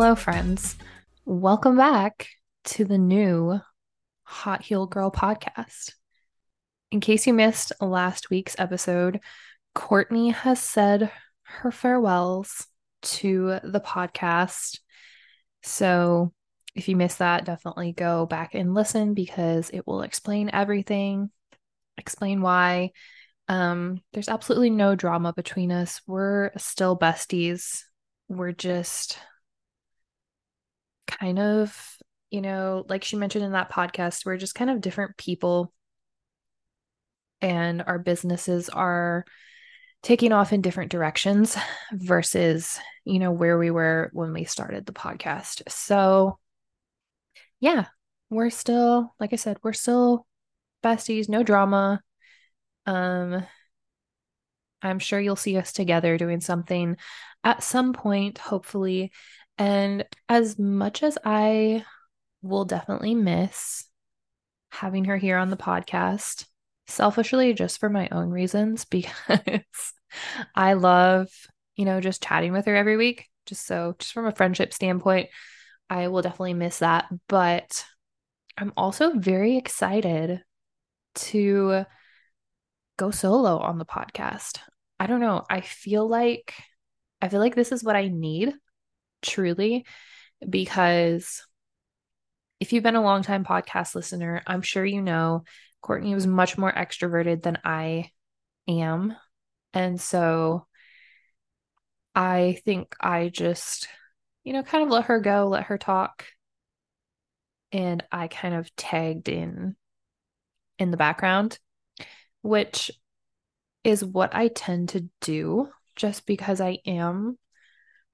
Hello, friends. Welcome back to the new Hot Healed Girl podcast. In case you missed last week's episode, Courtney has said her farewells to the podcast. So if you missed that, definitely go back and listen because it will explain everything, explain why. Um, there's absolutely no drama between us. We're still besties. We're just kind of, you know, like she mentioned in that podcast, we're just kind of different people. And our businesses are taking off in different directions versus, you know, where we were when we started the podcast. So, yeah, we're still, like I said, we're still besties, no drama. Um, I'm sure you'll see us together doing something at some point, hopefully. And as much as I will definitely miss having her here on the podcast, selfishly, just for my own reasons, because I love, you know, just chatting with her every week. Just so, just from a friendship standpoint, I will definitely miss that. But I'm also very excited to go solo on the podcast. I don't know. I feel like I feel like this is what I need truly because if you've been a long time podcast listener, I'm sure you know Courtney was much more extroverted than I am. And so I think I just, you know, kind of let her go, let her talk. And I kind of tagged in in the background, which is what I tend to do just because I am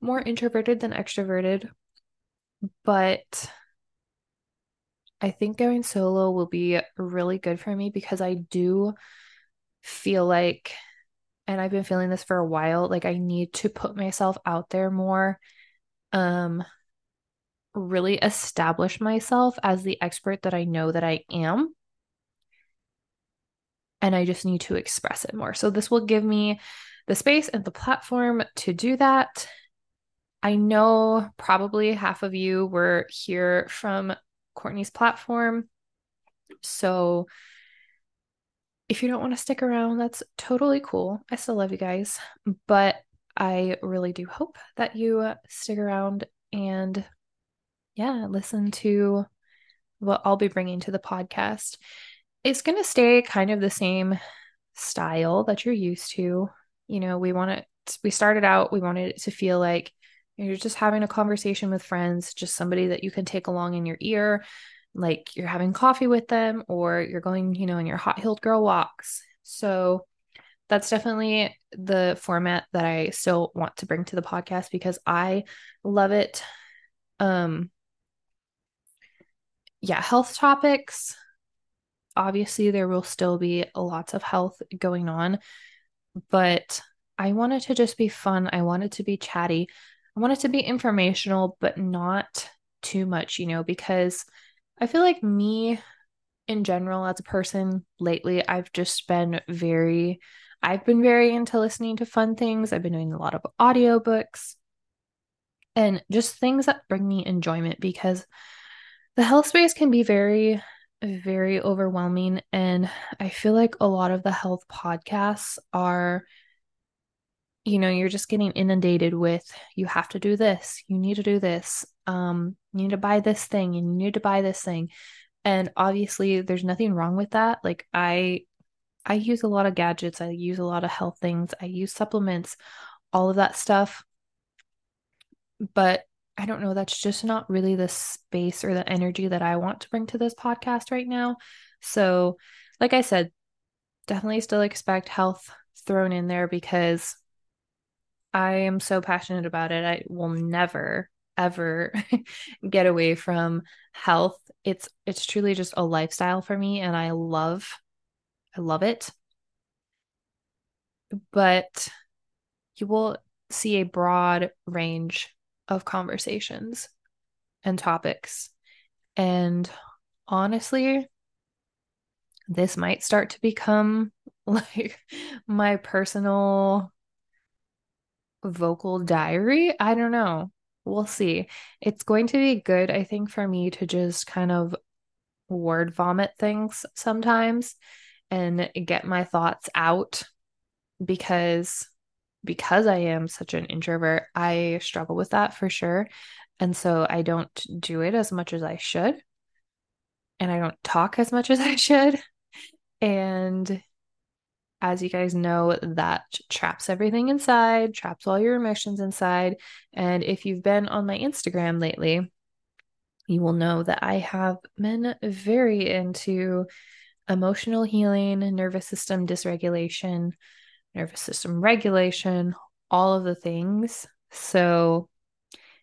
more introverted than extroverted. But I think going solo will be really good for me because I do feel like, and I've been feeling this for a while, like I need to put myself out there more. Um, really establish myself as the expert that I know that I am. And I just need to express it more. So, this will give me the space and the platform to do that. I know probably half of you were here from Courtney's platform. So if you don't want to stick around, that's totally cool. I still love you guys, but I really do hope that you stick around and yeah, listen to what I'll be bringing to the podcast. It's going to stay kind of the same style that you're used to. You know, we want it, we started out, we wanted it to feel like you're just having a conversation with friends, just somebody that you can take along in your ear, like you're having coffee with them or you're going, you know, in your hot healed girl walks. So that's definitely the format that I still want to bring to the podcast because I love it. Um yeah, health topics. Obviously there will still be lots of health going on, but I want it to just be fun. I want it to be chatty. I want it to be informational, but not too much, you know, because I feel like me in general as a person lately, I've just been very, I've been very into listening to fun things. I've been doing a lot of audiobooks and just things that bring me enjoyment because the health space can be very, very overwhelming. And I feel like a lot of the health podcasts are you know you're just getting inundated with you have to do this. You need to do this. Um you need to buy this thing and you need to buy this thing. And obviously there's nothing wrong with that. Like i i use a lot of gadgets. I use a lot of health things. I use supplements all of that stuff. But i don't know that's just not really the space or the energy that i want to bring to this podcast right now. So like i said definitely still expect health thrown in there because I am so passionate about it. I will never ever get away from health. It's it's truly just a lifestyle for me and I love I love it. But you will see a broad range of conversations and topics. And honestly, this might start to become like my personal vocal diary. I don't know. we'll see. It's going to be good, I think, for me to just kind of word vomit things sometimes and get my thoughts out because because I am such an introvert, I struggle with that for sure. And so I don't do it as much as I should. And I don't talk as much as I should. And as you guys know, that traps everything inside, traps all your emotions inside. And if you've been on my Instagram lately, you will know that I have been very into emotional healing, nervous system dysregulation, nervous system regulation, all of the things. So,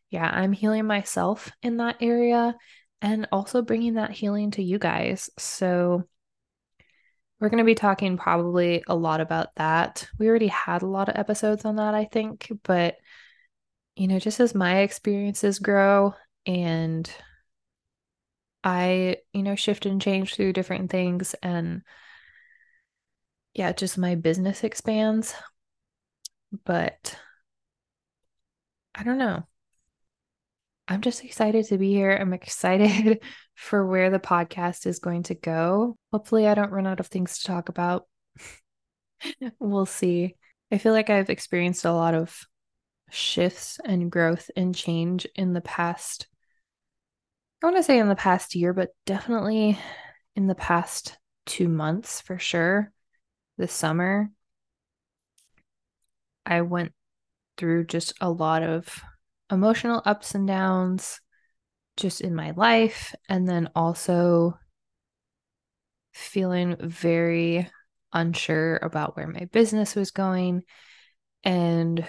yeah, I'm healing myself in that area and also bringing that healing to you guys. So, we're going to be talking probably a lot about that. We already had a lot of episodes on that, I think, but you know, just as my experiences grow and I, you know, shift and change through different things and yeah, just my business expands. But I don't know. I'm just excited to be here. I'm excited for where the podcast is going to go. Hopefully, I don't run out of things to talk about. we'll see. I feel like I've experienced a lot of shifts and growth and change in the past. I want to say in the past year, but definitely in the past two months for sure. This summer, I went through just a lot of emotional ups and downs just in my life. And then also feeling very unsure about where my business was going and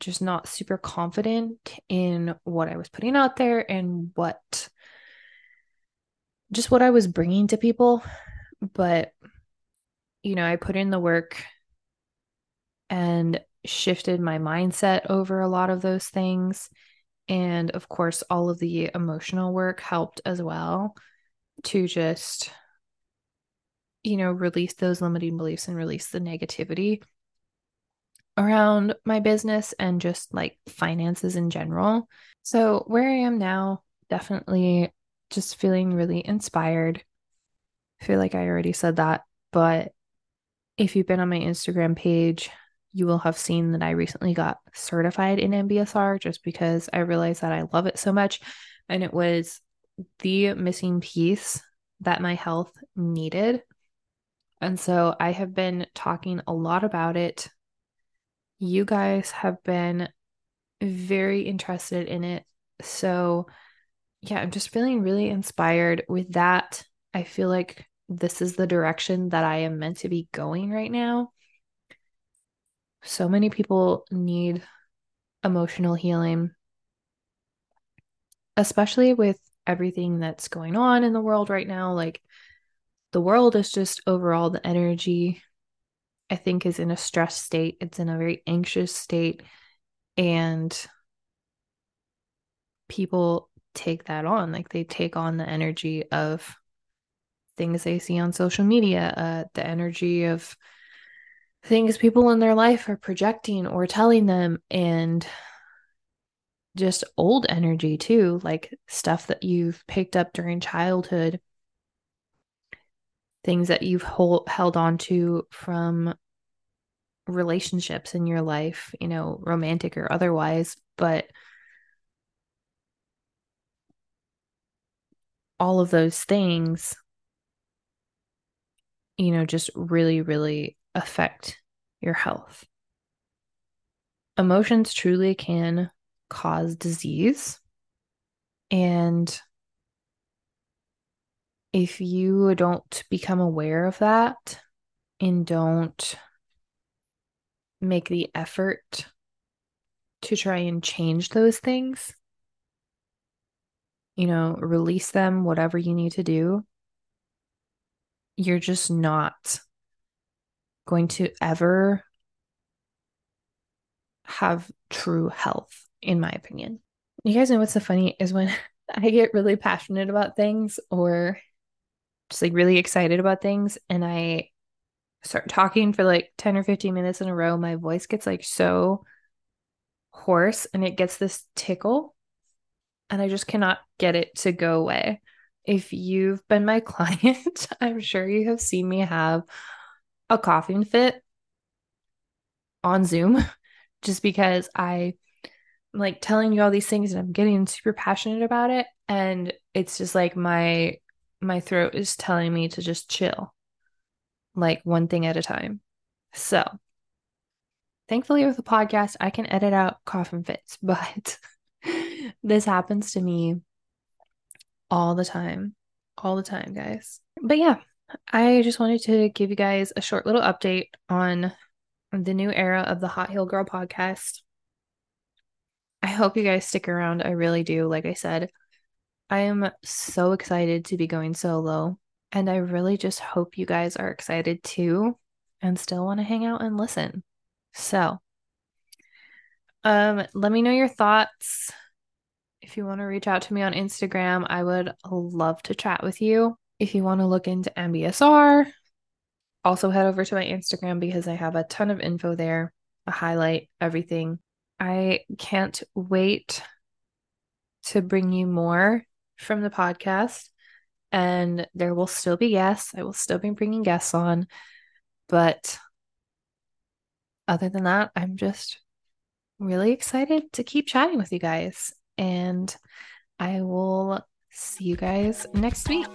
just not super confident in what I was putting out there and what just what I was bringing to people. But, you know, I put in the work and shifted my mindset over a lot of those things. And of course, all of the emotional work helped as well to just, you know, release those limiting beliefs and release the negativity around my business and just like finances in general. So, where I am now, definitely just feeling really inspired. I feel like I already said that, but if you've been on my Instagram page, you will have seen that I recently got certified in MBSR just because I realized that I love it so much. And it was the missing piece that my health needed. And so I have been talking a lot about it. You guys have been very interested in it. So, yeah, I'm just feeling really inspired with that. I feel like this is the direction that I am meant to be going right now so many people need emotional healing, especially with everything that's going on in the world right now. Like, the world is just overall the energy, I think, is in a stress state. It's in a very anxious state. And people take that on. Like, they take on the energy of things they see on social media, uh, the energy of things people in their life are projecting or telling them and just old energy too like stuff that you've picked up during childhood. Things that you've hold, held on to from relationships in your life you know romantic or otherwise but all of those things you know just really really affect your health. Emotions truly can cause disease. And if you don't become aware of that and don't make the effort to try and change those things, you know, release them, whatever you need to do, you're just not going to ever have true health, in my opinion. You guys know what's so funny is when I get really passionate about things or just like really excited about things and I start talking for like 10 or 15 minutes in a row, my voice gets like so hoarse and it gets this tickle and I just cannot get it to go away. If you've been my client, I'm sure you have seen me have a coughing fit on Zoom just because I am like telling you all these things and I'm getting super passionate about it and it's just like my my throat is telling me to just chill like one thing at a time. So, thankfully with the podcast I can edit out coughing fits, but this happens to me all the time. All the time, guys. But yeah, I just wanted to give you guys a short little update on the new era of the Hot Healed Girl podcast. I hope you guys stick around. I really do. Like I said, I am so excited to be going solo. And I really just hope you guys are excited too and still want to hang out and listen. So, um, let me know your thoughts. If you want to reach out to me on Instagram, I would love to chat with you. If you want to look into MBSR, also head over to my Instagram because I have a ton of info there, a highlight, everything. I can't wait to bring you more from the podcast. And there will still be guests. I will still be bringing guests on. But other than that, I'm just really excited to keep chatting with you guys. And I will see you guys next week.